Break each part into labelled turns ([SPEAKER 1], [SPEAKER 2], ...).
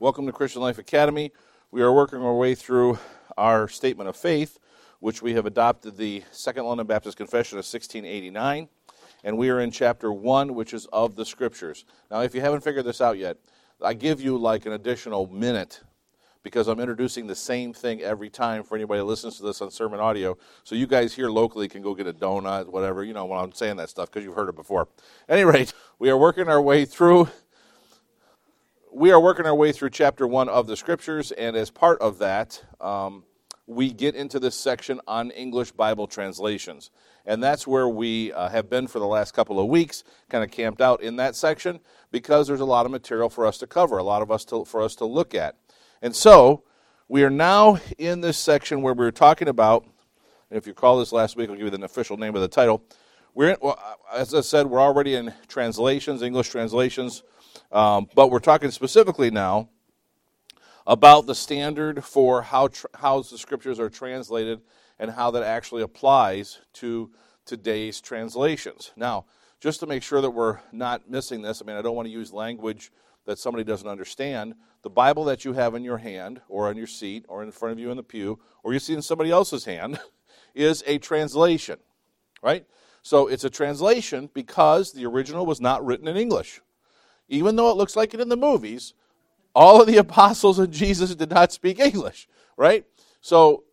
[SPEAKER 1] Welcome to Christian Life Academy. We are working our way through our statement of faith, which we have adopted the Second London Baptist Confession of 1689, and we are in chapter 1, which is of the Scriptures. Now, if you haven't figured this out yet, I give you like an additional minute because I'm introducing the same thing every time for anybody that listens to this on sermon audio. So you guys here locally can go get a donut, whatever, you know, when I'm saying that stuff because you've heard it before. At any rate, we are working our way through we are working our way through chapter one of the scriptures, and as part of that, um, we get into this section on English Bible translations. And that's where we uh, have been for the last couple of weeks, kind of camped out in that section, because there's a lot of material for us to cover, a lot of us to, for us to look at. And so, we are now in this section where we are talking about, and if you recall this last week, I'll give you the official name of the title. We're in, well, as I said, we're already in translations, English translations. Um, but we're talking specifically now about the standard for how, tr- how the scriptures are translated and how that actually applies to today's translations. Now, just to make sure that we're not missing this, I mean, I don't want to use language that somebody doesn't understand. The Bible that you have in your hand, or on your seat, or in front of you in the pew, or you see in somebody else's hand, is a translation, right? So it's a translation because the original was not written in English even though it looks like it in the movies, all of the apostles and Jesus did not speak English, right? So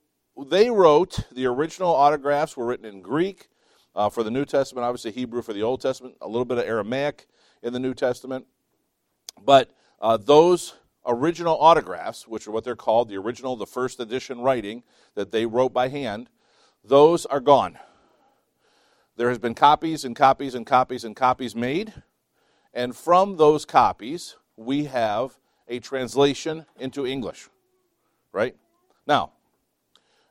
[SPEAKER 1] they wrote, the original autographs were written in Greek uh, for the New Testament, obviously Hebrew for the Old Testament, a little bit of Aramaic in the New Testament. But uh, those original autographs, which are what they're called, the original, the first edition writing that they wrote by hand, those are gone. There has been copies and copies and copies and copies made and from those copies, we have a translation into English. Right? Now,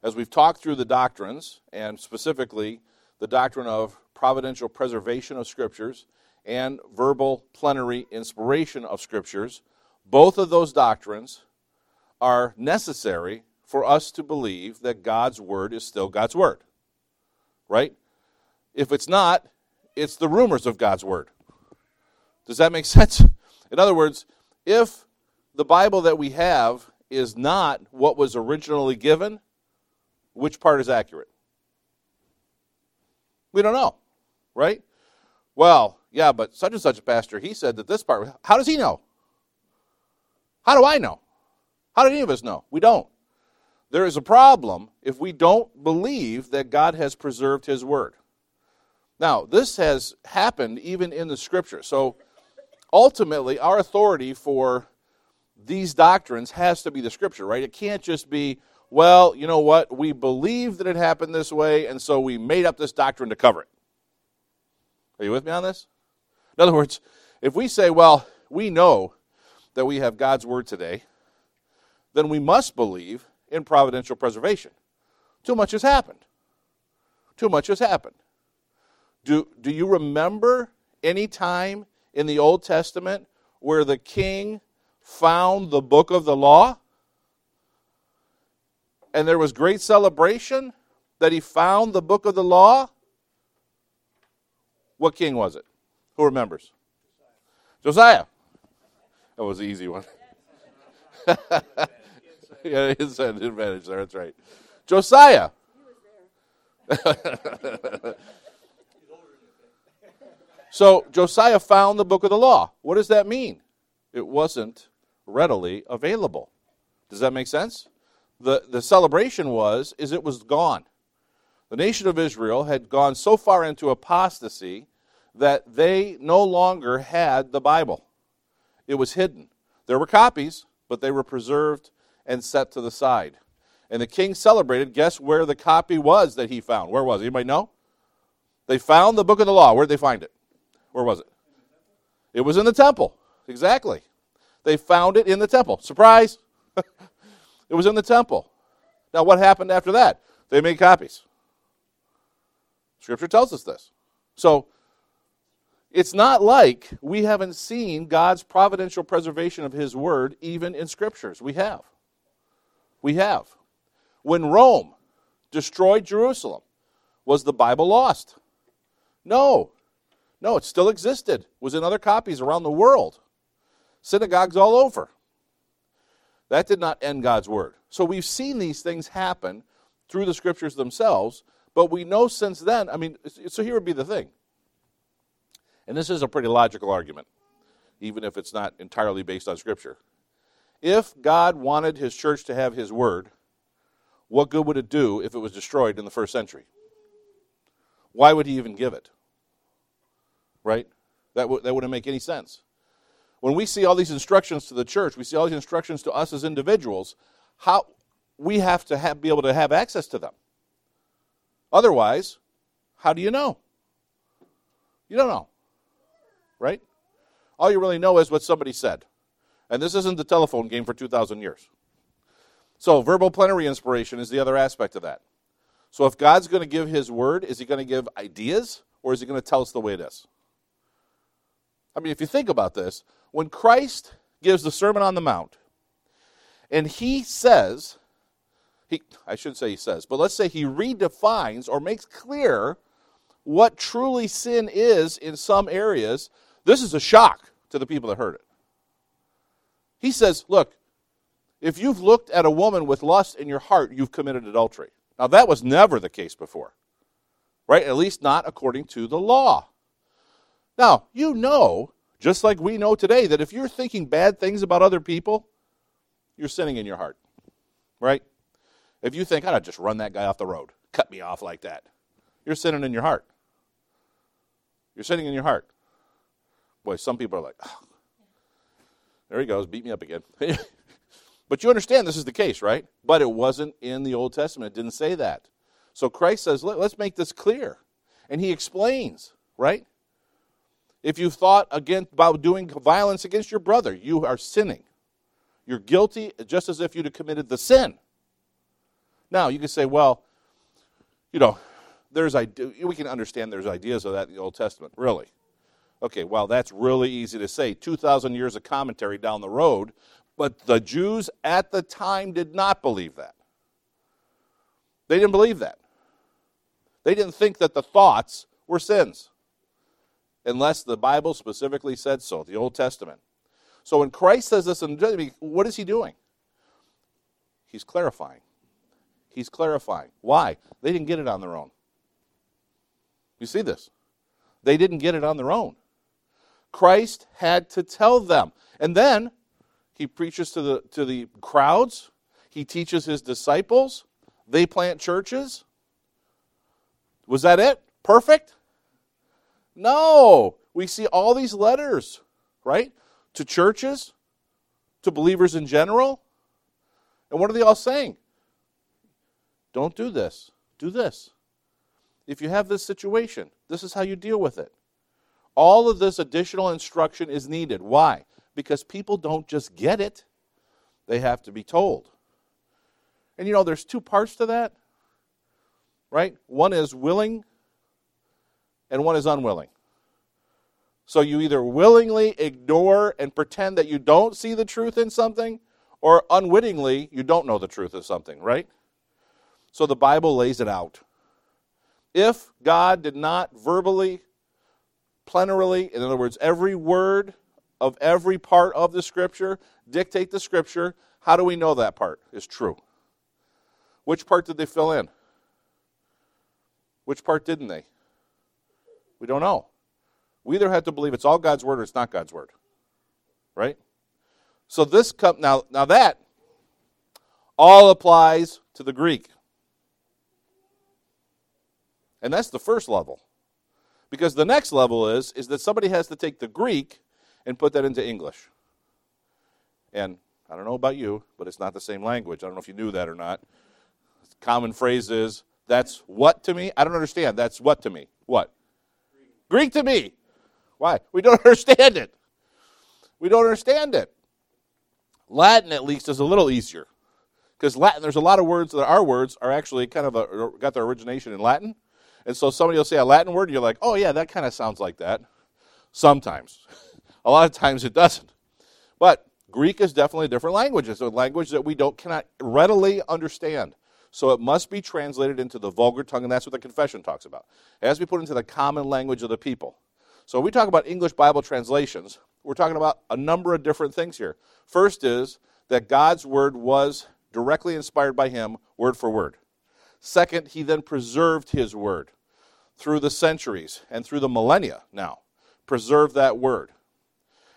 [SPEAKER 1] as we've talked through the doctrines, and specifically the doctrine of providential preservation of Scriptures and verbal plenary inspiration of Scriptures, both of those doctrines are necessary for us to believe that God's Word is still God's Word. Right? If it's not, it's the rumors of God's Word. Does that make sense? In other words, if the Bible that we have is not what was originally given, which part is accurate? We don't know, right? Well, yeah, but such and such a pastor, he said that this part, how does he know? How do I know? How do any of us know? We don't. There is a problem if we don't believe that God has preserved his word. Now, this has happened even in the scripture. So, ultimately, our authority for these doctrines has to be the scripture, right? It can't just be, well, you know what? We believe that it happened this way, and so we made up this doctrine to cover it. Are you with me on this? In other words, if we say, well, we know that we have God's word today, then we must believe in providential preservation. Too much has happened. Too much has happened. Do, do you remember any time in the Old Testament where the king found the book of the law? And there was great celebration that he found the book of the law? What king was it? Who remembers? Josiah. That was the easy one. yeah, inside advantage there. That's right. Josiah. So Josiah found the book of the law. What does that mean? It wasn't readily available. Does that make sense? The, the celebration was is it was gone. The nation of Israel had gone so far into apostasy that they no longer had the Bible. It was hidden. There were copies, but they were preserved and set to the side. And the king celebrated. Guess where the copy was that he found? Where was it? Anybody know? They found the book of the law. Where did they find it? Where was it? It was in the temple. Exactly. They found it in the temple. Surprise! it was in the temple. Now, what happened after that? They made copies. Scripture tells us this. So, it's not like we haven't seen God's providential preservation of His Word even in Scriptures. We have. We have. When Rome destroyed Jerusalem, was the Bible lost? No. No, it still existed, was in other copies around the world. Synagogues all over. That did not end God's word. So we've seen these things happen through the scriptures themselves, but we know since then, I mean, so here would be the thing. And this is a pretty logical argument, even if it's not entirely based on scripture. If God wanted his church to have his word, what good would it do if it was destroyed in the first century? Why would he even give it? Right? That, w- that wouldn't make any sense. When we see all these instructions to the church, we see all these instructions to us as individuals, how we have to have, be able to have access to them. Otherwise, how do you know? You don't know. Right? All you really know is what somebody said. And this isn't the telephone game for 2,000 years. So, verbal plenary inspiration is the other aspect of that. So, if God's going to give His word, is He going to give ideas or is He going to tell us the way it is? I mean, if you think about this, when Christ gives the Sermon on the Mount, and He says, he, I shouldn't say He says, but let's say He redefines or makes clear what truly sin is in some areas, this is a shock to the people that heard it. He says, Look, if you've looked at a woman with lust in your heart, you've committed adultery. Now, that was never the case before, right? At least not according to the law. Now, you know, just like we know today, that if you're thinking bad things about other people, you're sinning in your heart, right? If you think, I'd just run that guy off the road, cut me off like that, you're sinning in your heart. You're sinning in your heart. Boy, some people are like, oh, there he goes, beat me up again. but you understand this is the case, right? But it wasn't in the Old Testament. It didn't say that. So Christ says, Let, us make this clear. And he explains, right? If you thought again about doing violence against your brother, you are sinning. You're guilty just as if you'd committed the sin. Now, you can say, well, you know, there's we can understand there's ideas of that in the Old Testament, really. Okay, well, that's really easy to say. 2,000 years of commentary down the road, but the Jews at the time did not believe that. They didn't believe that. They didn't think that the thoughts were sins, unless the Bible specifically said so, the Old Testament. So when Christ says this, what is he doing? He's clarifying. He's clarifying. Why? They didn't get it on their own. You see this? They didn't get it on their own. Christ had to tell them. And then he preaches to the, to the crowds, he teaches his disciples, they plant churches. Was that it? Perfect? No. We see all these letters, right? To churches, to believers in general. And what are they all saying? Don't do this. Do this. If you have this situation, this is how you deal with it. All of this additional instruction is needed. Why? Because people don't just get it, they have to be told. And you know, there's two parts to that, right? One is willing, and one is unwilling. So you either willingly ignore and pretend that you don't see the truth in something, or unwittingly, you don't know the truth of something, right? So the Bible lays it out. If God did not verbally plenarily, in other words, every word of every part of the Scripture dictate the Scripture. How do we know that part is true? Which part did they fill in? Which part didn't they? We don't know. We either have to believe it's all God's word or it's not God's word. Right? So this come now now that all applies to the Greek. And that's the first level. Because the next level is, is that somebody has to take the Greek and put that into English. And I don't know about you, but it's not the same language. I don't know if you knew that or not. Common phrase is, that's what to me? I don't understand. That's what to me? What? Greek, to me. Why? We don't understand it. We don't understand it. Latin, at least, is a little easier. Because Latin, there's a lot of words that our words are actually kind of a, got their origination in Latin. And so somebody will say a Latin word, and you're like, oh, yeah, that kind of sounds like that. Sometimes. a lot of times it doesn't. But Greek is definitely a different language. It's a language that we don't cannot readily understand. So it must be translated into the vulgar tongue, and that's what the confession talks about. It has to be put into the common language of the people. So when we talk about English Bible translations, we're talking about a number of different things here. First is that God's word was directly inspired by him, word for word. Second, he then preserved his word through the centuries and through the millennia now. Preserve that word.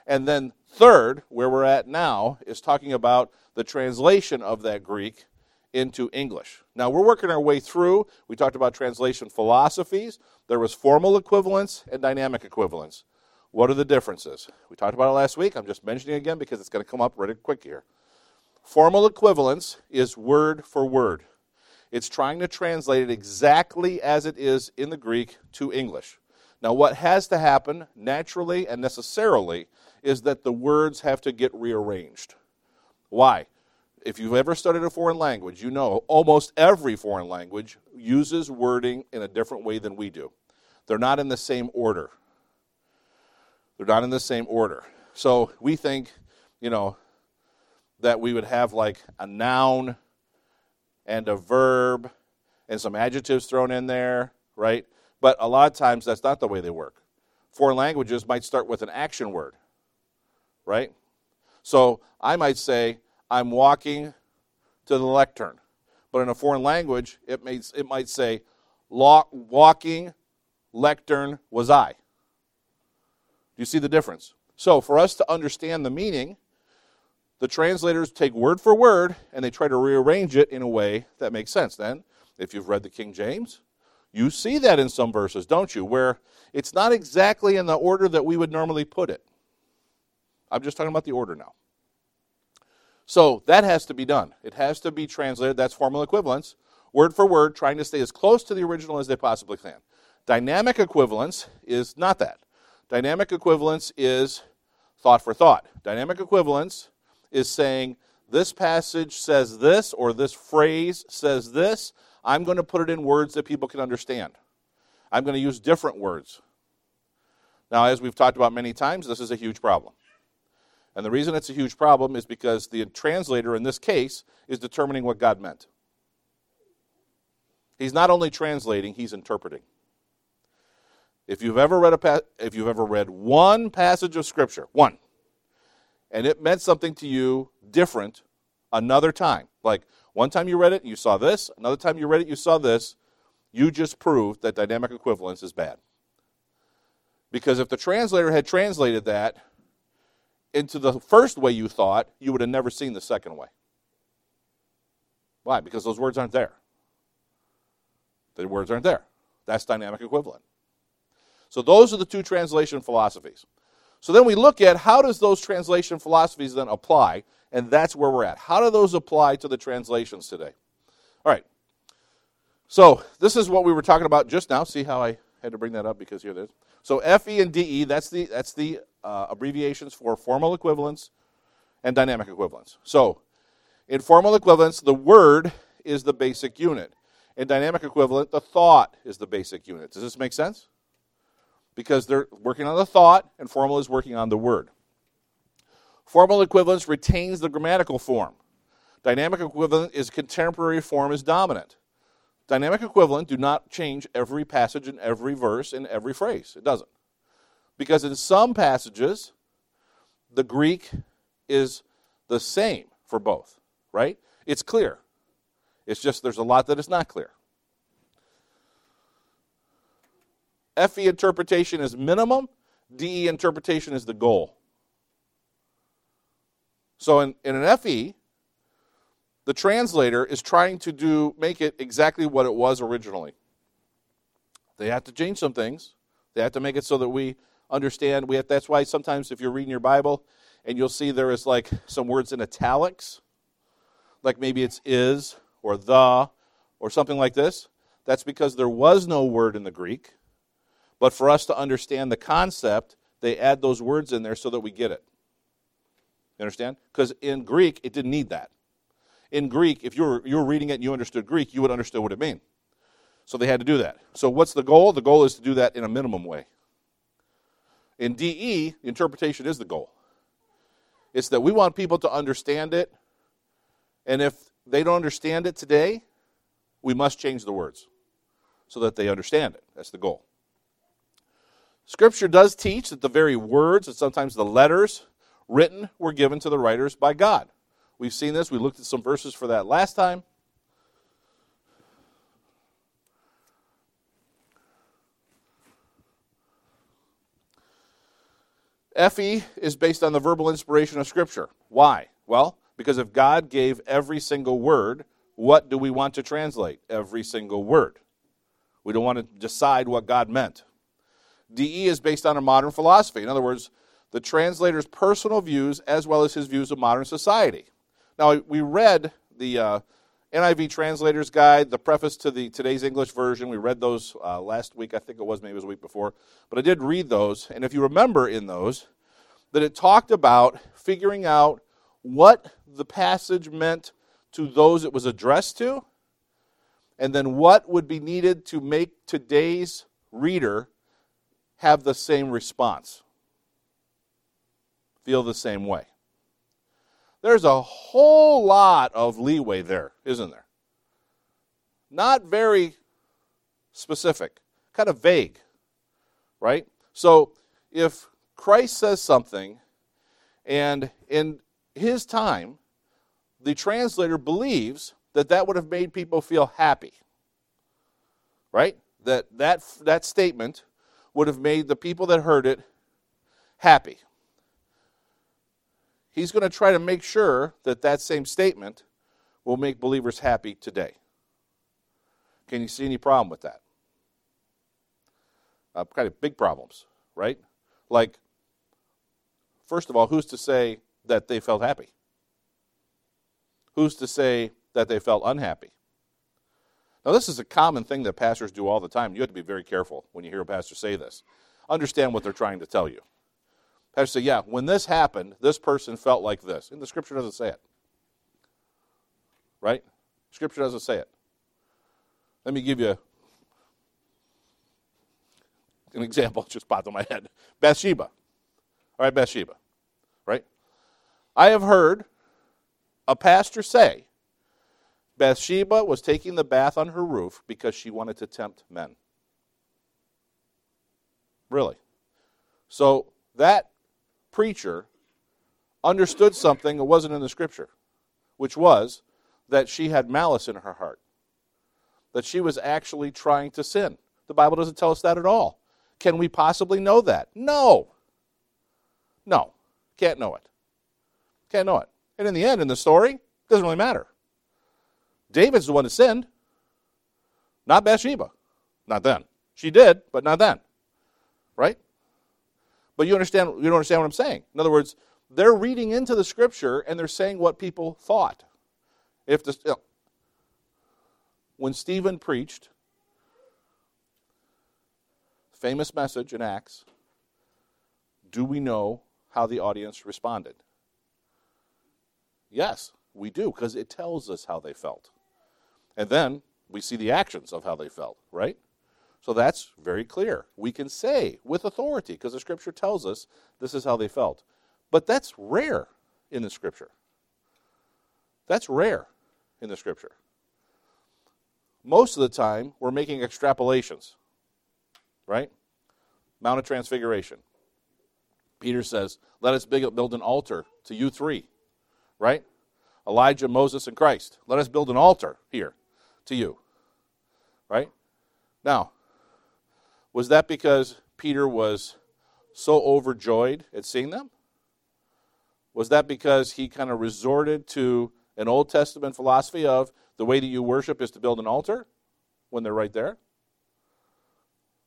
[SPEAKER 1] And then, third, where we're at now, is talking about the translation of that Greek into English. Now, we're working our way through. We talked about translation philosophies. There was formal equivalence and dynamic equivalence. What are the differences? We talked about it last week. I'm just mentioning it again because it's going to come up really quick here. Formal equivalence is word for word. It's trying to translate it exactly as it is in the Greek to English. Now, what has to happen naturally and necessarily is that the words have to get rearranged. Why? If you've ever studied a foreign language, you know almost every foreign language uses wording in a different way than we do. They're not in the same order. They're not in the same order. So we think, you know, that we would have like a noun and a verb and some adjectives thrown in there, right? But a lot of times that's not the way they work. Foreign languages might start with an action word, right? So I might say, I'm walking to the lectern. But in a foreign language, it, may, it might say, walking lectern was I. Do you see the difference? So, for us to understand the meaning, the translators take word for word and they try to rearrange it in a way that makes sense. Then, if you've read the King James, you see that in some verses, don't you? Where it's not exactly in the order that we would normally put it. I'm just talking about the order now. So that has to be done. It has to be translated. That's formal equivalence, word for word, trying to stay as close to the original as they possibly can. Dynamic equivalence is not that. Dynamic equivalence is thought for thought. Dynamic equivalence is saying this passage says this or this phrase says this. I'm going to put it in words that people can understand. I'm going to use different words. Now, as we've talked about many times, this is a huge problem. And the reason it's a huge problem is because the translator in this case is determining what God meant. He's not only translating, he's interpreting. If you've ever read a if you've ever read one passage of scripture, one, and it meant something to you different another time, like one time you read it, and you saw this, another time you read it, you saw this, you just proved that dynamic equivalence is bad. Because if the translator had translated that into the first way you thought, you would have never seen the second way. Why? Because those words aren't there. The words aren't there. That's dynamic equivalent. So those are the two translation philosophies. So then we look at how does those translation philosophies then apply, and that's where we're at. How do those apply to the translations today? All right. So this is what we were talking about just now. See how I had to bring that up because here it is. So FE and DE, that's the that's the uh, abbreviations for formal equivalence and dynamic equivalence. So in formal equivalence, the word is the basic unit. In dynamic equivalent, the thought is the basic unit. Does this make sense? because they're working on the thought and formal is working on the word. Formal equivalence retains the grammatical form. Dynamic equivalent is contemporary form is dominant. Dynamic equivalent do not change every passage and every verse and every phrase. It doesn't. Because in some passages, the Greek is the same for both, right? It's clear. It's just there's a lot that is not clear. FE interpretation is minimum, DE interpretation is the goal. So in, in an FE, the translator is trying to do make it exactly what it was originally. They have to change some things. They have to make it so that we understand. We have, that's why sometimes if you're reading your Bible and you'll see there is like some words in italics, like maybe it's is or the or something like this. That's because there was no word in the Greek. But for us to understand the concept, they add those words in there so that we get it. You understand? Because in Greek, it didn't need that. In Greek, if you were, you were reading it and you understood Greek, you would understand what it meant. So they had to do that. So what's the goal? The goal is to do that in a minimum way. In DE, interpretation is the goal. It's that we want people to understand it, and if they don't understand it today, we must change the words so that they understand it. That's the goal. Scripture does teach that the very words and sometimes the letters written were given to the writers by God. We've seen this. We looked at some verses for that last time. FE is based on the verbal inspiration of Scripture. Why? Well, because if God gave every single word, what do we want to translate? Every single word. We don't want to decide what God meant. DE is based on a modern philosophy. In other words, the translator's personal views as well as his views of modern society. Now, we read the uh, NIV Translator's Guide, the preface to the today's English version. We read those uh, last week, I think it was, maybe it was a week before. But I did read those, and if you remember in those, that it talked about figuring out what the passage meant to those it was addressed to, and then what would be needed to make today's reader have the same response, feel the same way. There's a whole lot of leeway there, isn't there? Not very specific, kind of vague, right? So if Christ says something, and in his time, the translator believes that that would have made people feel happy, right? That that, that statement would have made the people that heard it happy he's going to try to make sure that that same statement will make believers happy today. Can you see any problem with that? Uh, kind of big problems, right? Like, first of all, who's to say that they felt happy? Who's to say that they felt unhappy? Now, this is a common thing that pastors do all the time. You have to be very careful when you hear a pastor say this. Understand what they're trying to tell you. I say, yeah, when this happened, this person felt like this. And the scripture doesn't say it. Right? Scripture doesn't say it. Let me give you an example just popped in my head. Bathsheba. All right, Bathsheba. Right? I have heard a pastor say Bathsheba was taking the bath on her roof because she wanted to tempt men. Really. So that preacher understood something that wasn't in the scripture, which was that she had malice in her heart, that she was actually trying to sin. The Bible doesn't tell us that at all. Can we possibly know that? No. No. Can't know it. Can't know it. And in the end, in the story, it doesn't really matter. David's the one who sinned, not Bathsheba. Not then. She did, but not then. Right? But you understand, you don't understand what I'm saying. In other words, they're reading into the scripture and they're saying what people thought. If the, you know, when Stephen preached, famous message in Acts, do we know how the audience responded? Yes, we do, because it tells us how they felt. And then we see the actions of how they felt, right? So that's very clear. We can say with authority, because the scripture tells us this is how they felt. But that's rare in the scripture. That's rare in the scripture. Most of the time, we're making extrapolations, right? Mount of Transfiguration. Peter says, Let us build an altar to you three, right? Elijah, Moses, and Christ. Let us build an altar here to you, right? Now, was that because Peter was so overjoyed at seeing them? Was that because he kind of resorted to an Old Testament philosophy of the way that you worship is to build an altar when they're right there?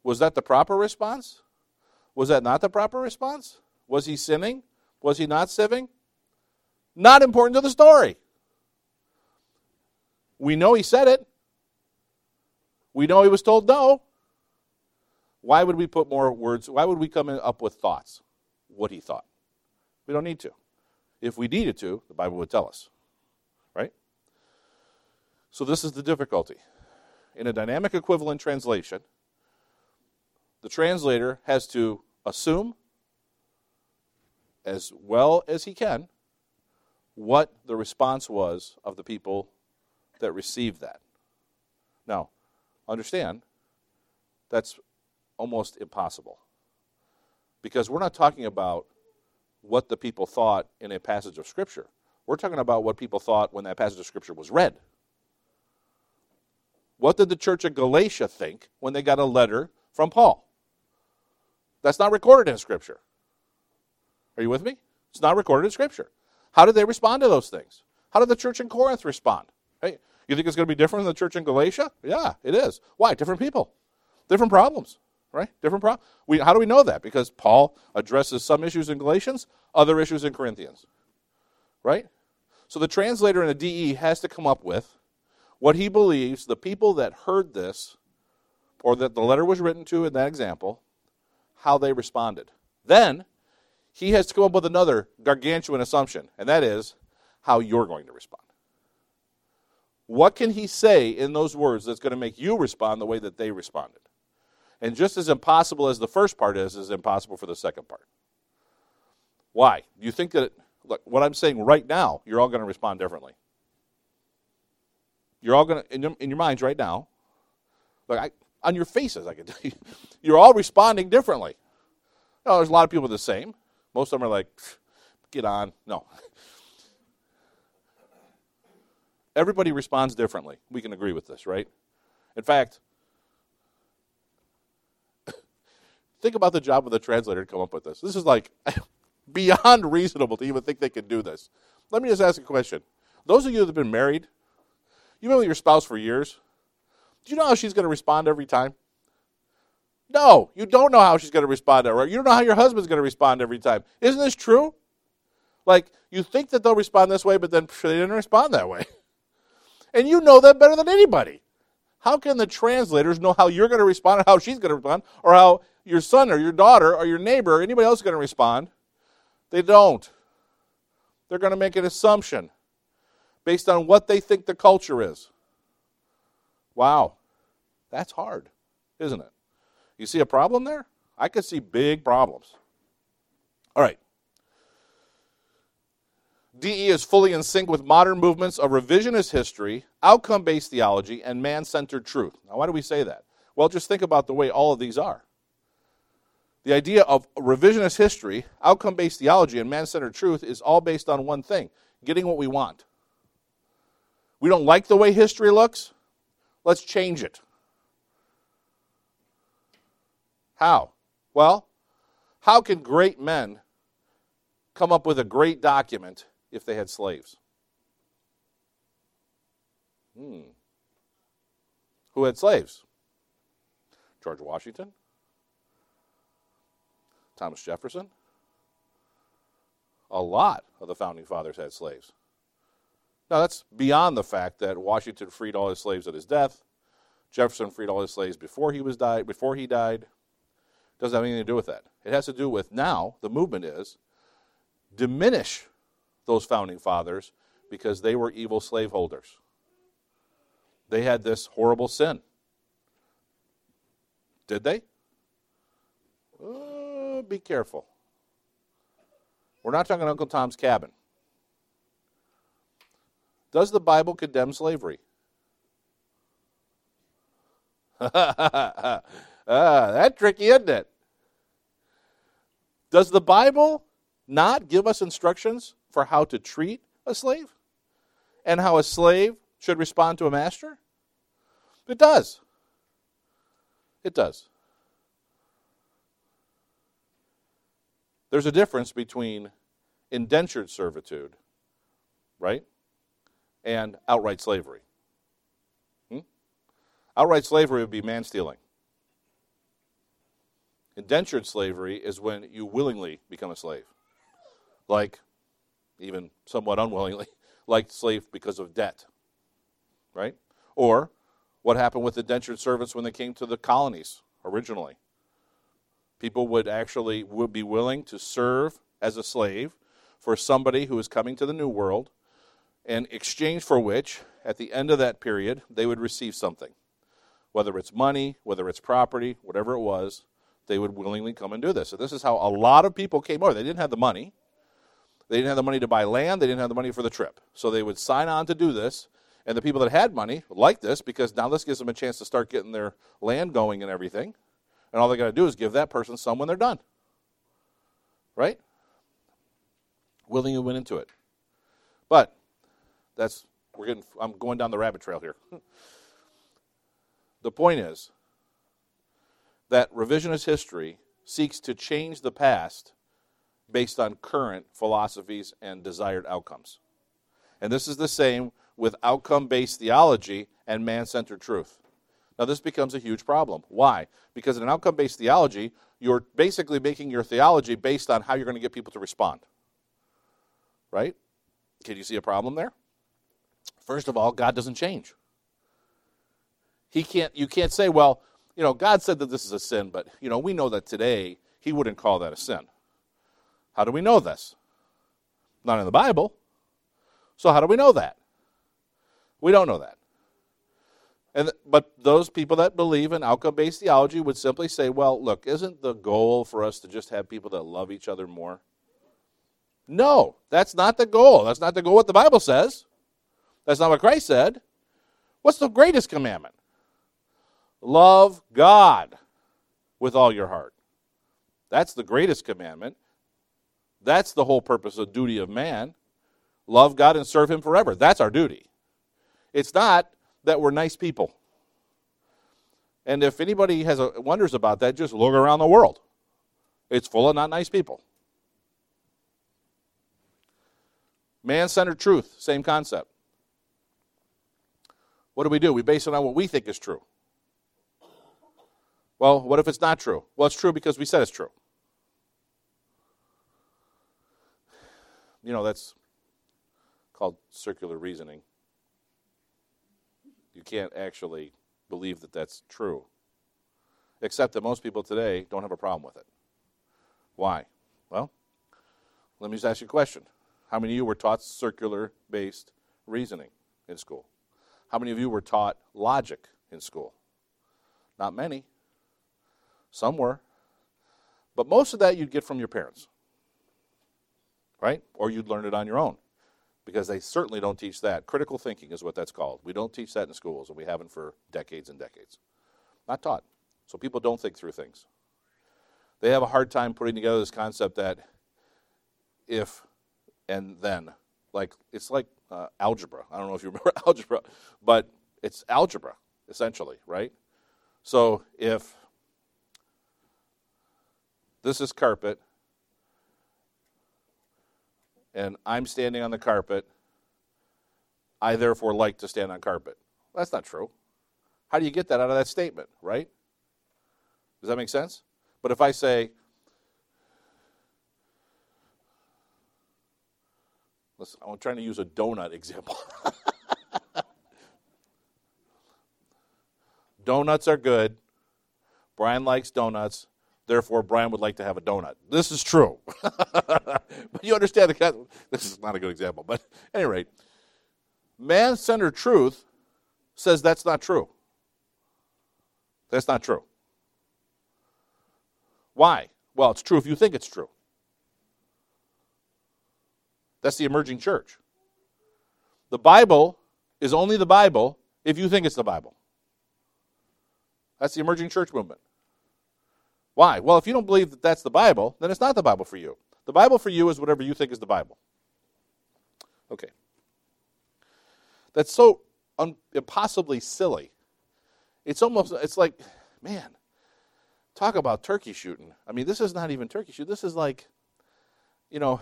[SPEAKER 1] Was that the proper response? Was that not the proper response? Was he sinning? Was he not sinning? Not important to the story. We know he said it. We know he was told no. Why would we put more words? Why would we come up with thoughts? What he thought. We don't need to. If we needed to, the Bible would tell us. Right? So, this is the difficulty. In a dynamic equivalent translation, the translator has to assume, as well as he can, what the response was of the people that received that. Now, understand, that's almost impossible. Because we're not talking about what the people thought in a passage of Scripture. We're talking about what people thought when that passage of Scripture was read. What did the church of Galatia think when they got a letter from Paul? That's not recorded in Scripture. Are you with me? It's not recorded in Scripture. How did they respond to those things? How did the church in Corinth respond? Hey, you think it's going to be different than the church in Galatia? Yeah, it is. Why? Different people, different problems, right? Different problem. We, how do we know that? Because Paul addresses some issues in Galatians, other issues in Corinthians, right? So the translator in the DE has to come up with what he believes the people that heard this, or that the letter was written to in that example, how they responded. Then he has to come up with another gargantuan assumption, and that is how you're going to respond. What can he say in those words that's going to make you respond the way that they responded? And just as impossible as the first part is, is impossible for the second part. Why? Do you think that, look, what I'm saying right now, you're all going to respond differently? You're all going to, in your, in your minds right now, look, I, on your faces, I can tell you, you're all responding differently. Now, there's a lot of people the same. Most of them are like, get on. No. Everybody responds differently. We can agree with this, right? In fact, think about the job of the translator to come up with this. This is like beyond reasonable to even think they could do this. Let me just ask a question. Those of you that have been married, you've been with your spouse for years. Do you know how she's going to respond every time? No, you don't know how she's going to respond. Right? You don't know how your husband's going to respond every time. Isn't this true? Like, you think that they'll respond this way, but then they didn't respond that way. And you know that better than anybody. How can the translators know how you're going to respond or how she's going to respond or how your son or your daughter or your neighbor or anybody else going to respond? They don't. They're going to make an assumption based on what they think the culture is. Wow. That's hard, isn't it? You see a problem there? I could see big problems. All right. DE is fully in sync with modern movements of revisionist history, outcome based theology, and man centered truth. Now, why do we say that? Well, just think about the way all of these are. The idea of revisionist history, outcome based theology, and man centered truth is all based on one thing getting what we want. We don't like the way history looks, let's change it. How? Well, how can great men come up with a great document if they had slaves? Hmm. Who had slaves? George Washington? Thomas Jefferson? A lot of the founding fathers had slaves. Now, that's beyond the fact that Washington freed all his slaves at his death. Jefferson freed all his slaves before he was died. Before he died, doesn't have anything to do with that. It has to do with now the movement is diminish those founding fathers because they were evil slaveholders. They had this horrible sin. Did they? Be careful. We're not talking Uncle Tom's Cabin. Does the Bible condemn slavery? ah, that's tricky, isn't it? Does the Bible not give us instructions for how to treat a slave and how a slave should respond to a master? It does. It does. There's a difference between indentured servitude, right, and outright slavery. Hmm? Outright slavery would be man stealing. Indentured slavery is when you willingly become a slave, like even somewhat unwillingly, like slave because of debt, right? Or what happened with indentured servants when they came to the colonies originally. People would actually would be willing to serve as a slave for somebody who is coming to the new world, in exchange for which, at the end of that period, they would receive something. Whether it's money, whether it's property, whatever it was, they would willingly come and do this. So this is how a lot of people came over. They didn't have the money. They didn't have the money to buy land. They didn't have the money for the trip. So they would sign on to do this. And the people that had money liked this because now this gives them a chance to start getting their land going and everything. And all they got to do is give that person some when they're done. Right? Willingly went into it. But that's we're getting I'm going down the rabbit trail here. the point is that revisionist history seeks to change the past based on current philosophies and desired outcomes. And this is the same with outcome based theology and man centered truth. Now, this becomes a huge problem. Why? Because in an outcome based theology, you're basically making your theology based on how you're going to get people to respond. Right? Can you see a problem there? First of all, God doesn't change. He can't, you can't say, well, you know, God said that this is a sin, but, you know, we know that today He wouldn't call that a sin. How do we know this? Not in the Bible. So, how do we know that? We don't know that. And, but those people that believe in outcome based theology would simply say, well, look, isn't the goal for us to just have people that love each other more? No, that's not the goal. That's not the goal what the Bible says. That's not what Christ said. What's the greatest commandment? Love God with all your heart. That's the greatest commandment. That's the whole purpose of duty of man. Love God and serve Him forever. That's our duty. It's not that we're nice people. And if anybody has a, wonders about that, just look around the world. It's full of not nice people. Man centered truth, same concept. What do we do? We base it on what we think is true. Well, what if it's not true? Well, it's true because we said it's true. You know, that's called circular reasoning. You can't actually believe that that's true. Except that most people today don't have a problem with it. Why? Well, let me just ask you a question. How many of you were taught circular based reasoning in school? How many of you were taught logic in school? Not many. Some were. But most of that you'd get from your parents, right? Or you'd learn it on your own because they certainly don't teach that. Critical thinking is what that's called. We don't teach that in schools, and we haven't for decades and decades. Not taught. So people don't think through things. They have a hard time putting together this concept that if and then, like it's like uh, algebra. I don't know if you remember algebra, but it's algebra essentially, right? So if this is carpet and I'm standing on the carpet, I therefore like to stand on carpet. That's not true. How do you get that out of that statement, right? Does that make sense? But if I say, listen, I'm trying to use a donut example. donuts are good. Brian likes donuts. Therefore, Brian would like to have a donut. This is true. but you understand the this is not a good example. But at any rate, man centered truth says that's not true. That's not true. Why? Well, it's true if you think it's true. That's the emerging church. The Bible is only the Bible if you think it's the Bible. That's the emerging church movement. Why? Well, if you don't believe that that's the Bible, then it's not the Bible for you. The Bible for you is whatever you think is the Bible. Okay. That's so un- impossibly silly. It's almost, it's like, man, talk about turkey shooting. I mean, this is not even turkey shooting. This is like, you know,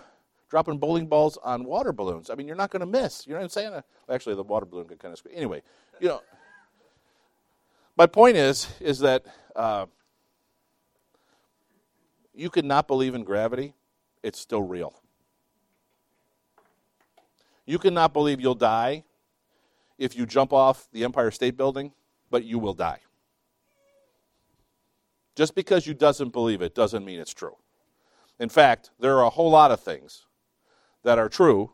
[SPEAKER 1] dropping bowling balls on water balloons. I mean, you're not going to miss. You know what I'm saying? Actually, the water balloon could kind of. Anyway, you know, my point is, is that uh, you could not believe in gravity, it's still real. You cannot believe you'll die if you jump off the Empire State Building, but you will die. Just because you doesn't believe it doesn't mean it's true. In fact, there are a whole lot of things that are true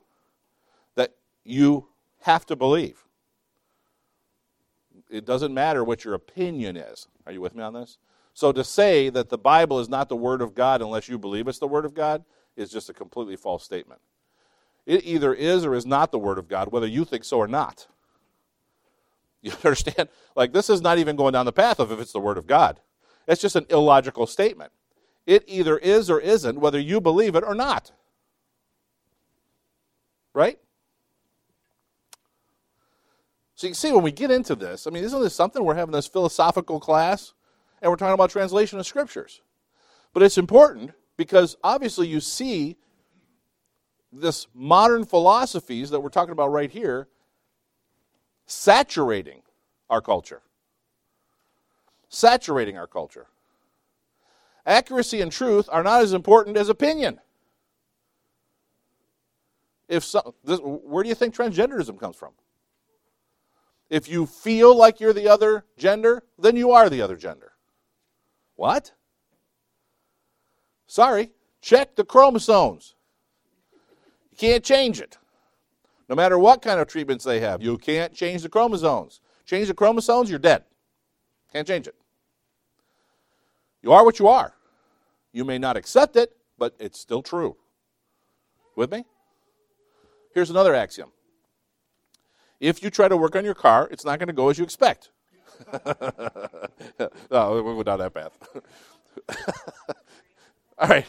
[SPEAKER 1] that you have to believe. It doesn't matter what your opinion is. Are you with me on this? So to say that the Bible is not the Word of God unless you believe it's the Word of God is just a completely false statement. It either is or is not the Word of God, whether you think so or not. You understand? Like, this is not even going down the path of if it's the Word of God. It's just an illogical statement. It either is or isn't, whether you believe it or not. Right? So you can see when we get into this, I mean, isn't this something? We're having this philosophical class, and we're talking about translation of scriptures. But it's important because obviously you see this modern philosophies that we're talking about right here saturating our culture. Saturating our culture. Accuracy and truth are not as important as opinion. If so, this, where do you think transgenderism comes from? If you feel like you're the other gender, then you are the other gender. What? Sorry, check the chromosomes. You can't change it. No matter what kind of treatments they have, you can't change the chromosomes. Change the chromosomes, you're dead. Can't change it. You are what you are. You may not accept it, but it's still true. With me? Here's another axiom. If you try to work on your car, it's not going to go as you expect. No, oh, we went down that path. All right.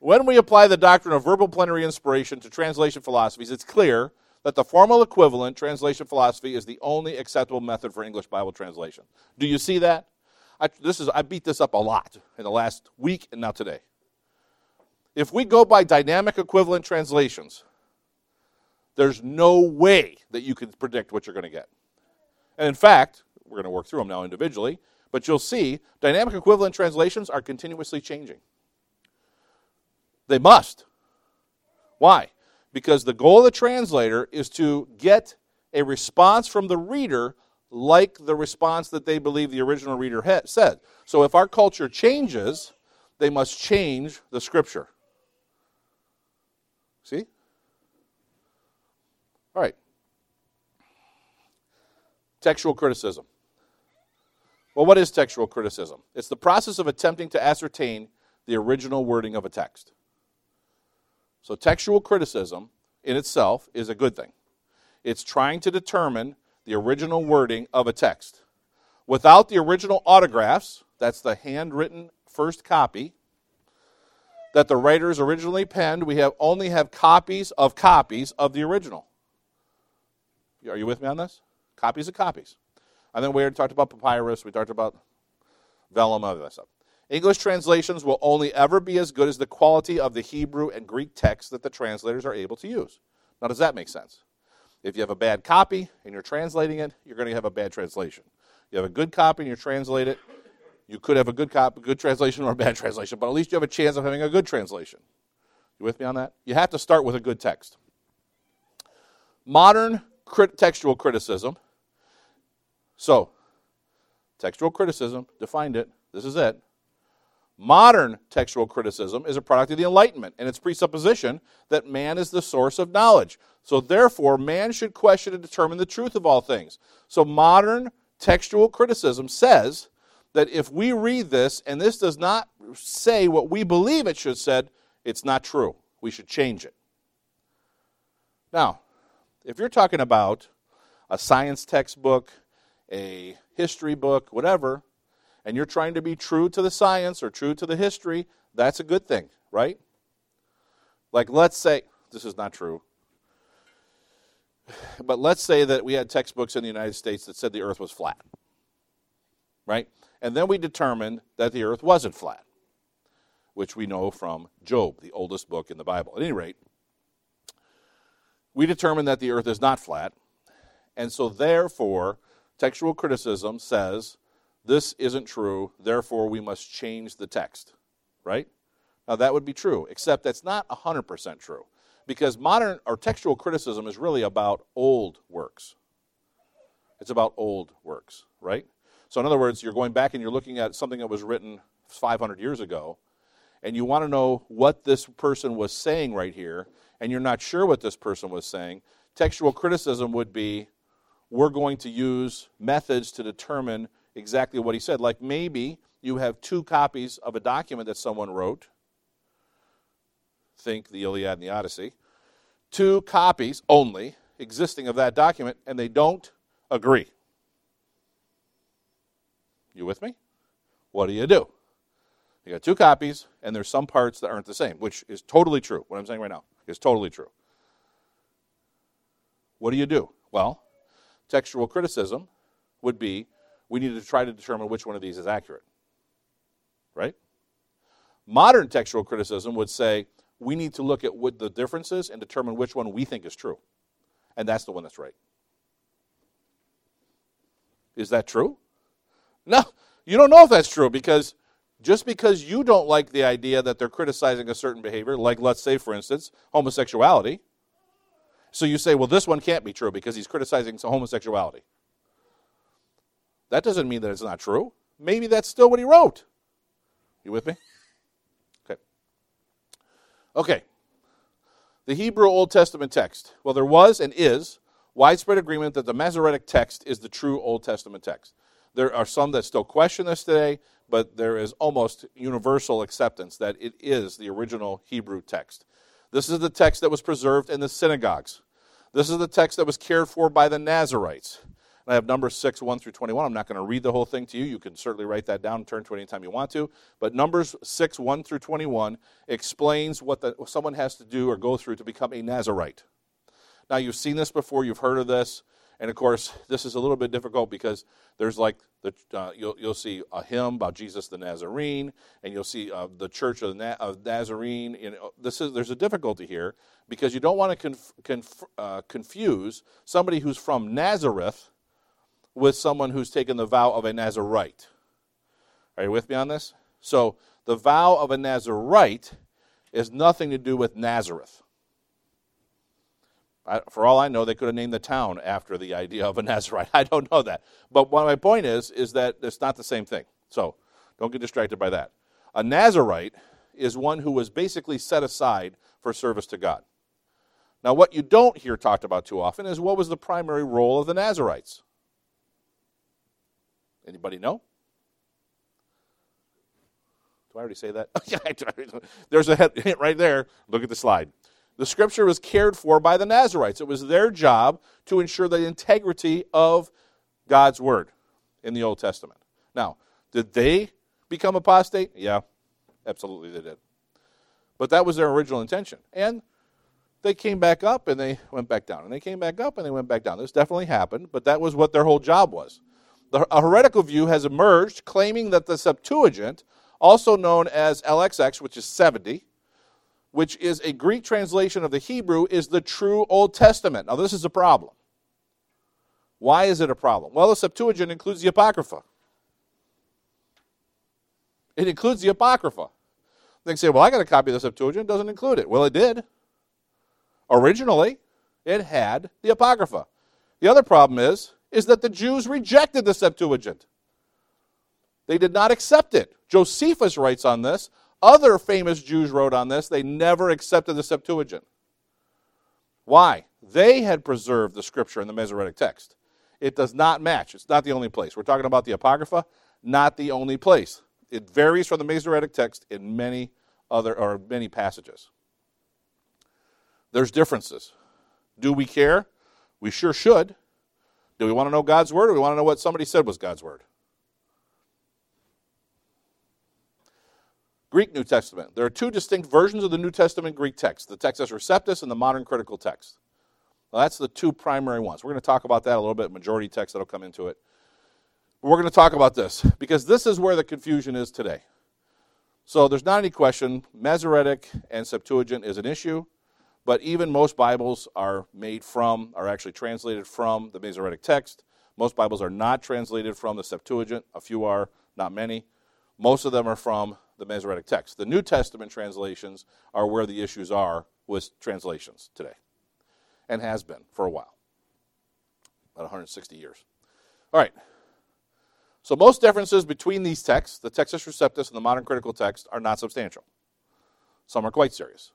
[SPEAKER 1] When we apply the doctrine of verbal plenary inspiration to translation philosophies, it's clear that the formal equivalent translation philosophy is the only acceptable method for English Bible translation. Do you see that? I, this is, I beat this up a lot in the last week and now today. If we go by dynamic equivalent translations, there's no way that you can predict what you're going to get. And in fact, we're going to work through them now individually, but you'll see dynamic equivalent translations are continuously changing. They must. Why? Because the goal of the translator is to get a response from the reader like the response that they believe the original reader had said. So if our culture changes, they must change the scripture. See? All right. Textual criticism. Well, what is textual criticism? It's the process of attempting to ascertain the original wording of a text. So, textual criticism in itself is a good thing. It's trying to determine the original wording of a text. Without the original autographs, that's the handwritten first copy that the writers originally penned, we have only have copies of copies of the original. Are you with me on this? Copies of copies. And then we talked about papyrus, we talked about vellum, other stuff. English translations will only ever be as good as the quality of the Hebrew and Greek text that the translators are able to use. Now, does that make sense? If you have a bad copy and you're translating it, you're going to have a bad translation. You have a good copy and you translate it, you could have a good copy, good translation or a bad translation, but at least you have a chance of having a good translation. You with me on that? You have to start with a good text. Modern crit- textual criticism. So, textual criticism, defined it. This is it. Modern textual criticism is a product of the Enlightenment and its presupposition that man is the source of knowledge. So, therefore, man should question and determine the truth of all things. So, modern textual criticism says that if we read this and this does not say what we believe it should said, it's not true. We should change it. Now, if you're talking about a science textbook, a history book, whatever, and you're trying to be true to the science or true to the history, that's a good thing, right? Like, let's say, this is not true, but let's say that we had textbooks in the United States that said the earth was flat, right? And then we determined that the earth wasn't flat, which we know from Job, the oldest book in the Bible. At any rate, we determined that the earth is not flat, and so therefore, textual criticism says this isn't true, therefore we must change the text, right? Now that would be true, except that's not 100% true, because modern or textual criticism is really about old works. It's about old works, right? So, in other words, you're going back and you're looking at something that was written 500 years ago, and you want to know what this person was saying right here, and you're not sure what this person was saying. Textual criticism would be we're going to use methods to determine exactly what he said. Like maybe you have two copies of a document that someone wrote. Think the Iliad and the Odyssey. Two copies only existing of that document, and they don't agree. You with me? What do you do? You got two copies, and there's some parts that aren't the same, which is totally true. What I'm saying right now is totally true. What do you do? Well, textual criticism would be we need to try to determine which one of these is accurate. Right? Modern textual criticism would say we need to look at what the differences and determine which one we think is true. And that's the one that's right. Is that true? No, you don't know if that's true because just because you don't like the idea that they're criticizing a certain behavior, like let's say, for instance, homosexuality, so you say, well, this one can't be true because he's criticizing homosexuality. That doesn't mean that it's not true. Maybe that's still what he wrote. You with me? Okay. Okay. The Hebrew Old Testament text. Well, there was and is widespread agreement that the Masoretic text is the true Old Testament text. There are some that still question this today, but there is almost universal acceptance that it is the original Hebrew text. This is the text that was preserved in the synagogues. This is the text that was cared for by the Nazarites. And I have Numbers 6, 1 through 21. I'm not going to read the whole thing to you. You can certainly write that down and turn to it anytime you want to. But Numbers 6, 1 through 21 explains what the, someone has to do or go through to become a Nazarite. Now, you've seen this before, you've heard of this. And of course, this is a little bit difficult because there's like the uh, you'll you'll see a hymn about Jesus the Nazarene, and you'll see uh, the Church of, Na- of Nazarene. You know, this is there's a difficulty here because you don't want to conf- conf- uh, confuse somebody who's from Nazareth with someone who's taken the vow of a Nazarite. Are you with me on this? So the vow of a Nazarite is nothing to do with Nazareth. I, for all I know, they could have named the town after the idea of a Nazarite. I don't know that. But what my point is, is that it's not the same thing. So don't get distracted by that. A Nazarite is one who was basically set aside for service to God. Now, what you don't hear talked about too often is what was the primary role of the Nazarites? Anybody know? Do I already say that? There's a hint right there. Look at the slide. The scripture was cared for by the Nazarites. It was their job to ensure the integrity of God's word in the Old Testament. Now, did they become apostate? Yeah, absolutely they did. But that was their original intention. And they came back up and they went back down. And they came back up and they went back down. This definitely happened, but that was what their whole job was. The, a heretical view has emerged claiming that the Septuagint, also known as LXX, which is 70, which is a Greek translation of the Hebrew, is the true Old Testament. Now, this is a problem. Why is it a problem? Well, the Septuagint includes the Apocrypha. It includes the Apocrypha. They say, well, I got a copy of the Septuagint. It doesn't include it. Well, it did. Originally, it had the Apocrypha. The other problem is is that the Jews rejected the Septuagint. They did not accept it. Josephus writes on this. Other famous Jews wrote on this. They never accepted the Septuagint. Why? They had preserved the scripture in the Masoretic text. It does not match. It's not the only place. We're talking about the Apocrypha, not the only place. It varies from the Masoretic text in many other or many passages. There's differences. Do we care? We sure should. Do we want to know God's word or do we want to know what somebody said was God's word? Greek New Testament. There are two distinct versions of the New Testament Greek text the Textus Receptus and the modern critical text. That's the two primary ones. We're going to talk about that a little bit, majority text that'll come into it. We're going to talk about this because this is where the confusion is today. So there's not any question Masoretic and Septuagint is an issue. But even most Bibles are made from, are actually translated from the Masoretic text. Most Bibles are not translated from the Septuagint. A few are, not many. Most of them are from the Masoretic text. The New Testament translations are where the issues are with translations today, and has been for a while, about 160 years. All right. So most differences between these texts, the Textus Receptus and the modern critical text, are not substantial. Some are quite serious.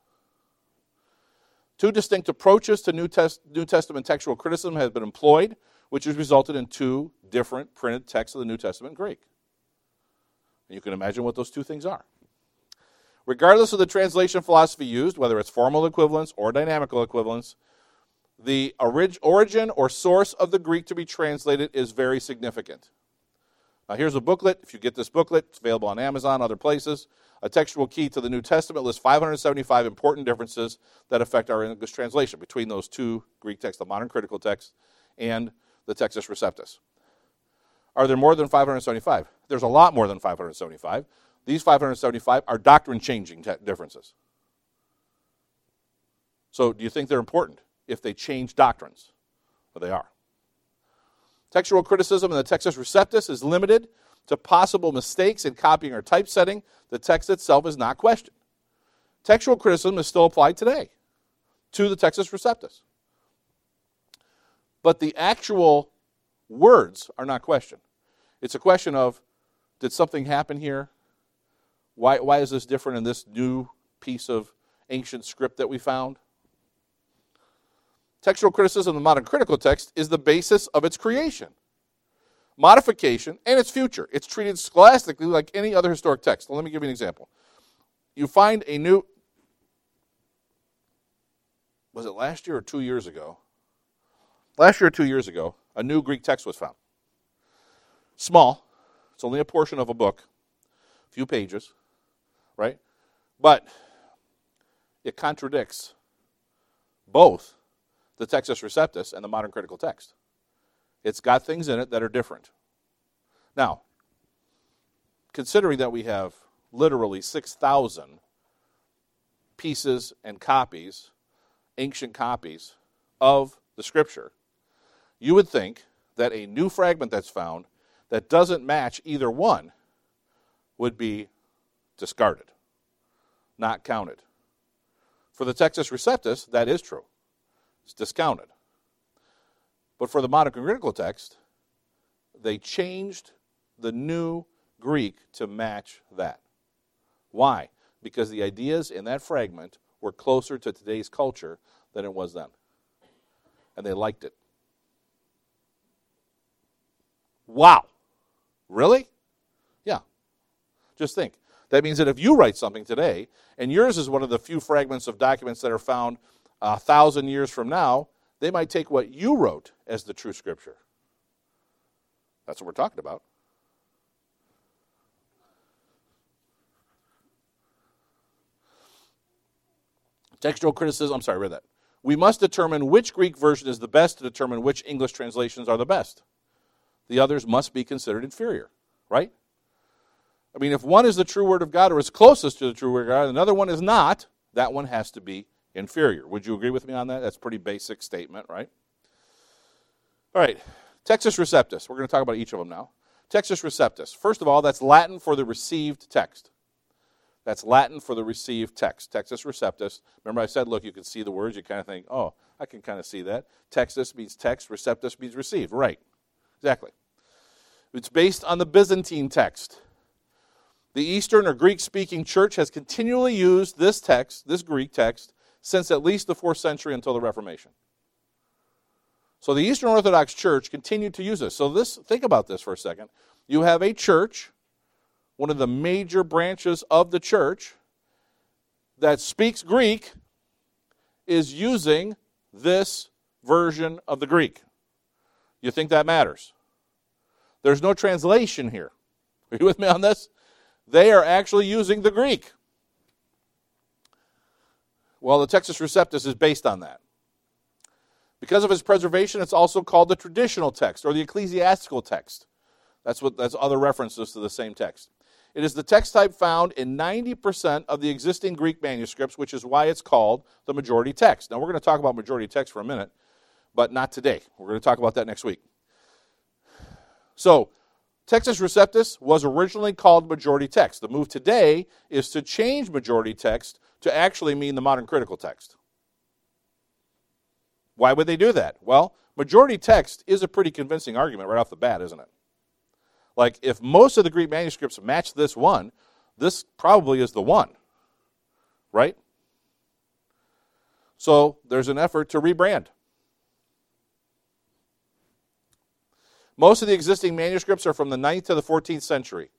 [SPEAKER 1] Two distinct approaches to New, Test, New Testament textual criticism have been employed, which has resulted in two different printed texts of the New Testament Greek. And you can imagine what those two things are. Regardless of the translation philosophy used, whether it's formal equivalence or dynamical equivalence, the orig- origin or source of the Greek to be translated is very significant. Now, here's a booklet. If you get this booklet, it's available on Amazon, other places. A textual key to the New Testament lists 575 important differences that affect our English translation between those two Greek texts, the modern critical text and the Textus Receptus. Are there more than 575? There's a lot more than 575. These 575 are doctrine changing differences. So, do you think they're important if they change doctrines? Well, they are. Textual criticism in the Textus Receptus is limited to possible mistakes in copying or typesetting. The text itself is not questioned. Textual criticism is still applied today to the Textus Receptus. But the actual words are not questioned. It's a question of did something happen here? Why, why is this different in this new piece of ancient script that we found? Textual criticism of the modern critical text is the basis of its creation, modification, and its future. It's treated scholastically like any other historic text. let me give you an example. You find a new, was it last year or two years ago? Last year or two years ago, a new Greek text was found. Small, it's only a portion of a book, a few pages, right? But it contradicts both the Textus Receptus and the modern critical text. It's got things in it that are different. Now, considering that we have literally 6,000 pieces and copies, ancient copies of the Scripture, you would think that a new fragment that's found that doesn't match either one would be discarded, not counted. For the Textus Receptus, that is true. It's discounted. But for the modern critical text, they changed the new Greek to match that. Why? Because the ideas in that fragment were closer to today's culture than it was then. And they liked it. Wow. Really? Yeah. Just think. That means that if you write something today, and yours is one of the few fragments of documents that are found a thousand years from now, they might take what you wrote as the true scripture. That's what we're talking about. Textual criticism, I'm sorry, I read that. We must determine which Greek version is the best to determine which English translations are the best. The others must be considered inferior, right? I mean, if one is the true word of God or is closest to the true word of God, another one is not, that one has to be inferior. Would you agree with me on that? That's a pretty basic statement, right? All right, Textus Receptus. We're going to talk about each of them now. Textus Receptus. First of all, that's Latin for the received text. That's Latin for the received text. Textus Receptus. Remember, I said, look, you can see the words. You kind of think, oh, I can kind of see that. Textus means text, receptus means received. Right. Exactly. It's based on the Byzantine text. The Eastern or Greek speaking church has continually used this text, this Greek text, since at least the fourth century until the Reformation. So the Eastern Orthodox Church continued to use this. So this think about this for a second. You have a church, one of the major branches of the church that speaks Greek is using this version of the Greek. You think that matters? There's no translation here. Are you with me on this? They are actually using the Greek. Well, the Textus Receptus is based on that. Because of its preservation, it's also called the traditional text or the ecclesiastical text. That's what that's other references to the same text. It is the text type found in 90% of the existing Greek manuscripts, which is why it's called the majority text. Now, we're going to talk about majority text for a minute, but not today. We're going to talk about that next week. So, Textus Receptus was originally called majority text. The move today is to change majority text to actually mean the modern critical text. Why would they do that? Well, majority text is a pretty convincing argument right off the bat, isn't it? Like, if most of the Greek manuscripts match this one, this probably is the one, right? So there's an effort to rebrand. Most of the existing manuscripts are from the 9th to the 14th century.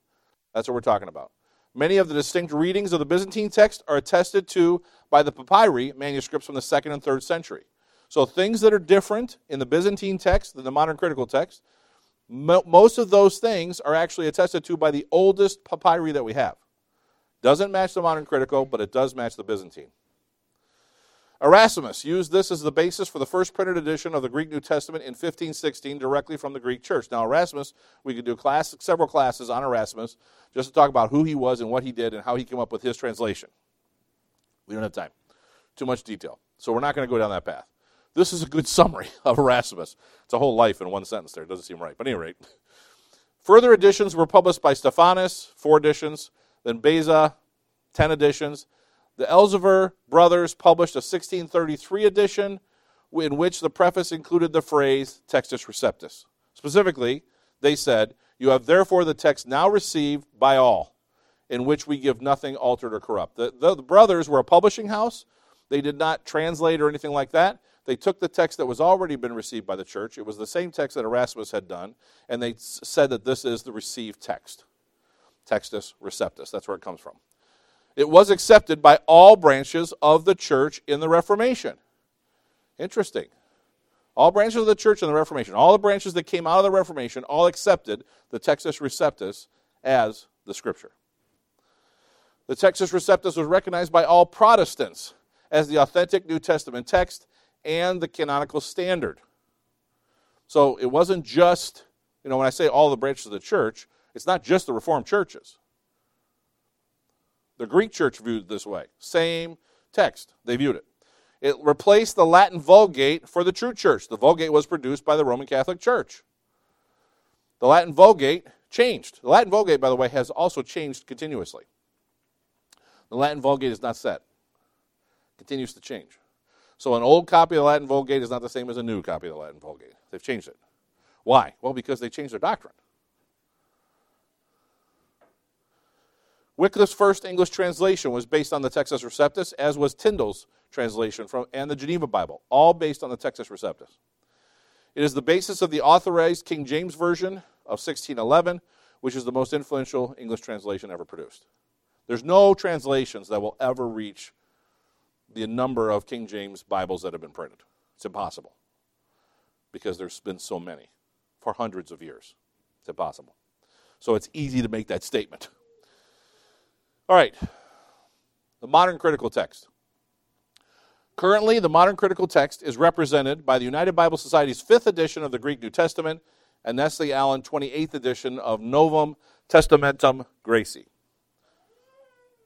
[SPEAKER 1] That's what we're talking about. Many of the distinct readings of the Byzantine text are attested to by the papyri manuscripts from the 2nd and 3rd century. So things that are different in the Byzantine text than the modern critical text, most of those things are actually attested to by the oldest papyri that we have. Doesn't match the modern critical, but it does match the Byzantine. Erasmus used this as the basis for the first printed edition of the Greek New Testament in 1516 directly from the Greek church. Now, Erasmus, we could do class, several classes on Erasmus just to talk about who he was and what he did and how he came up with his translation. We don't have time. Too much detail. So we're not going to go down that path. This is a good summary of Erasmus. It's a whole life in one sentence there. It doesn't seem right. But at any rate, further editions were published by Stephanus, four editions, then Beza, 10 editions. The Elzevir brothers published a 1633 edition in which the preface included the phrase Textus Receptus. Specifically, they said, You have therefore the text now received by all, in which we give nothing altered or corrupt. The, the, the brothers were a publishing house. They did not translate or anything like that. They took the text that was already been received by the church. It was the same text that Erasmus had done, and they said that this is the received text. Textus Receptus. That's where it comes from. It was accepted by all branches of the church in the Reformation. Interesting. All branches of the church in the Reformation, all the branches that came out of the Reformation, all accepted the Textus Receptus as the Scripture. The Textus Receptus was recognized by all Protestants as the authentic New Testament text and the canonical standard. So it wasn't just, you know, when I say all the branches of the church, it's not just the Reformed churches. The Greek church viewed it this way. Same text, they viewed it. It replaced the Latin Vulgate for the true church. The Vulgate was produced by the Roman Catholic Church. The Latin Vulgate changed. The Latin Vulgate, by the way, has also changed continuously. The Latin Vulgate is not set, continues to change. So an old copy of the Latin Vulgate is not the same as a new copy of the Latin Vulgate. They've changed it. Why? Well, because they changed their doctrine. Wycliffe's first English translation was based on the Textus Receptus, as was Tyndale's translation from, and the Geneva Bible, all based on the Textus Receptus. It is the basis of the authorized King James Version of 1611, which is the most influential English translation ever produced. There's no translations that will ever reach the number of King James Bibles that have been printed. It's impossible because there's been so many for hundreds of years. It's impossible. So it's easy to make that statement. All right, the modern critical text. Currently, the modern critical text is represented by the United Bible Society's fifth edition of the Greek New Testament and Nestle Aland 28th edition of Novum Testamentum Graece.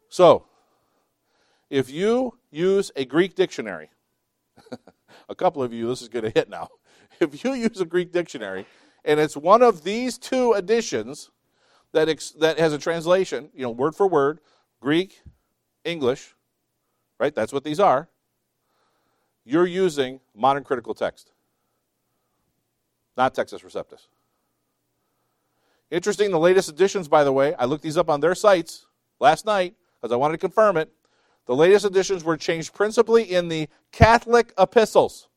[SPEAKER 1] So, if you use a Greek dictionary, a couple of you, this is going to hit now. If you use a Greek dictionary and it's one of these two editions that, ex- that has a translation, you know, word for word, Greek, English, right? That's what these are. You're using modern critical text, not Textus Receptus. Interesting, the latest editions, by the way, I looked these up on their sites last night because I wanted to confirm it. The latest editions were changed principally in the Catholic epistles.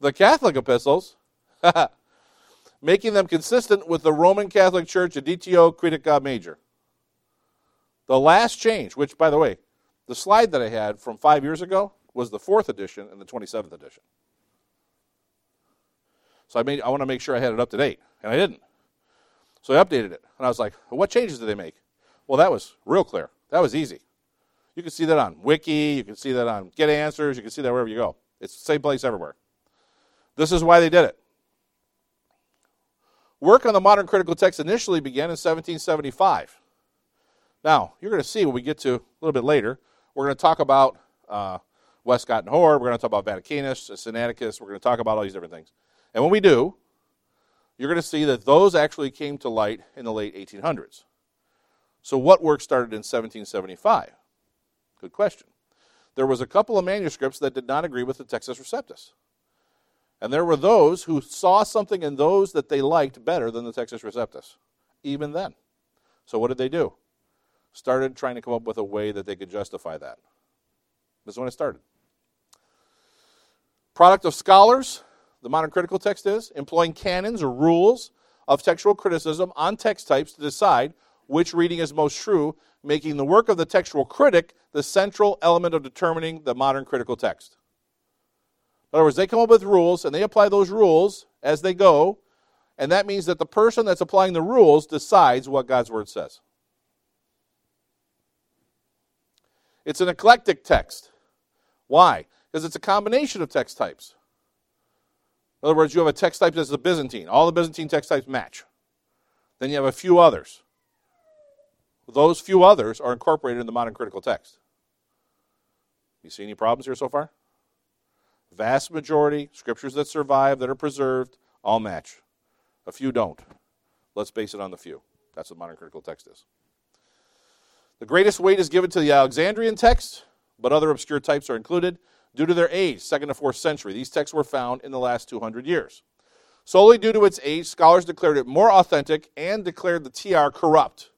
[SPEAKER 1] The Catholic epistles, making them consistent with the Roman Catholic Church Editio Critica Major. The last change, which, by the way, the slide that I had from five years ago was the fourth edition and the 27th edition. So I, made, I want to make sure I had it up to date, and I didn't. So I updated it, and I was like, what changes did they make? Well, that was real clear. That was easy. You can see that on Wiki, you can see that on Get Answers, you can see that wherever you go. It's the same place everywhere. This is why they did it. Work on the modern critical text initially began in 1775. Now, you're going to see when we get to a little bit later, we're going to talk about uh, Westcott and Hort, we're going to talk about Vaticanus, Sinaiticus, we're going to talk about all these different things. And when we do, you're going to see that those actually came to light in the late 1800s. So, what work started in 1775? Good question. There was a couple of manuscripts that did not agree with the Textus Receptus. And there were those who saw something in those that they liked better than the Textus Receptus, even then. So, what did they do? Started trying to come up with a way that they could justify that. This is when it started. Product of scholars, the modern critical text is, employing canons or rules of textual criticism on text types to decide which reading is most true, making the work of the textual critic the central element of determining the modern critical text. In other words, they come up with rules and they apply those rules as they go, and that means that the person that's applying the rules decides what God's Word says. It's an eclectic text. Why? Because it's a combination of text types. In other words, you have a text type that's the Byzantine. All the Byzantine text types match. Then you have a few others. Those few others are incorporated in the modern critical text. You see any problems here so far? Vast majority, scriptures that survive, that are preserved, all match. A few don't. Let's base it on the few. That's what modern critical text is. The greatest weight is given to the Alexandrian text, but other obscure types are included due to their age, second to fourth century. These texts were found in the last 200 years. Solely due to its age, scholars declared it more authentic and declared the TR corrupt,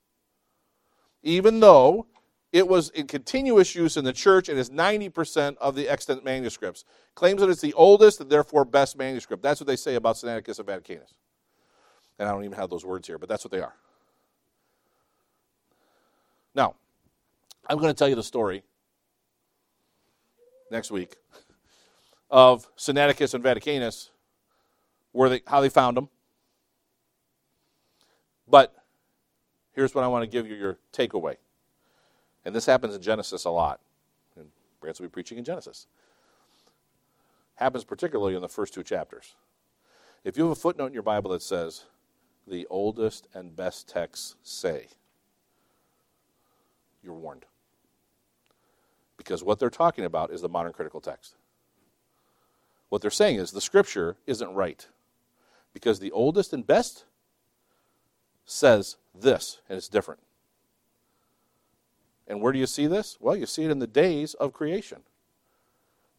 [SPEAKER 1] even though it was in continuous use in the church and is 90% of the extant manuscripts. Claims that it's the oldest and therefore best manuscript. That's what they say about Sinaiticus and Vaticanus. And I don't even have those words here, but that's what they are. Now, I'm going to tell you the story next week of Sinaiticus and Vaticanus, where they, how they found them. But here's what I want to give you your takeaway. And this happens in Genesis a lot. And Brant's will be preaching in Genesis. Happens particularly in the first two chapters. If you have a footnote in your Bible that says, the oldest and best texts say, you're warned. Because what they're talking about is the modern critical text. What they're saying is the scripture isn't right. Because the oldest and best says this, and it's different. And where do you see this? Well, you see it in the days of creation.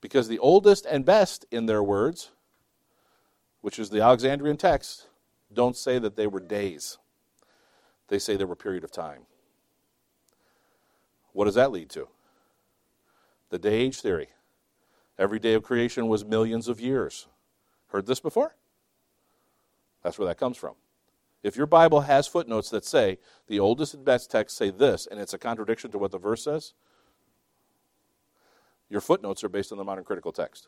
[SPEAKER 1] Because the oldest and best, in their words, which is the Alexandrian text, don't say that they were days. They say they were a period of time. What does that lead to? The day age theory. Every day of creation was millions of years. Heard this before? That's where that comes from. If your Bible has footnotes that say the oldest and best texts say this, and it's a contradiction to what the verse says, your footnotes are based on the modern critical text.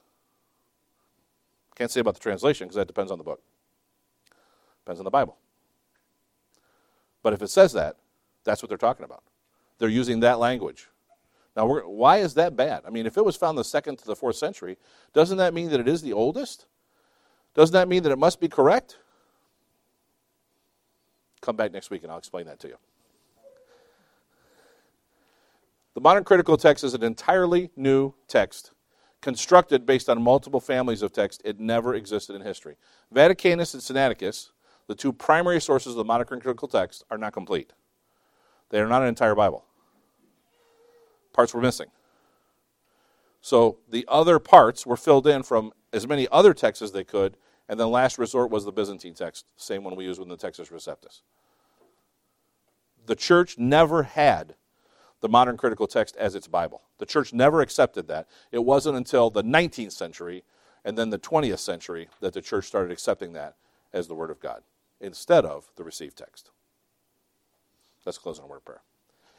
[SPEAKER 1] Can't say about the translation because that depends on the book. Depends on the Bible. But if it says that, that's what they're talking about. They're using that language. Now, why is that bad? I mean, if it was found the second to the fourth century, doesn't that mean that it is the oldest? Doesn't that mean that it must be correct? Come back next week and I'll explain that to you. The modern critical text is an entirely new text, constructed based on multiple families of text. It never existed in history. Vaticanus and Sinaiticus, the two primary sources of the modern critical text, are not complete. They are not an entire Bible. Parts were missing. So the other parts were filled in from as many other texts as they could and then last resort was the Byzantine text, same one we use with the Textus Receptus. The church never had the modern critical text as its Bible. The church never accepted that. It wasn't until the 19th century and then the 20th century that the church started accepting that as the Word of God instead of the received text. Let's close on a word of prayer.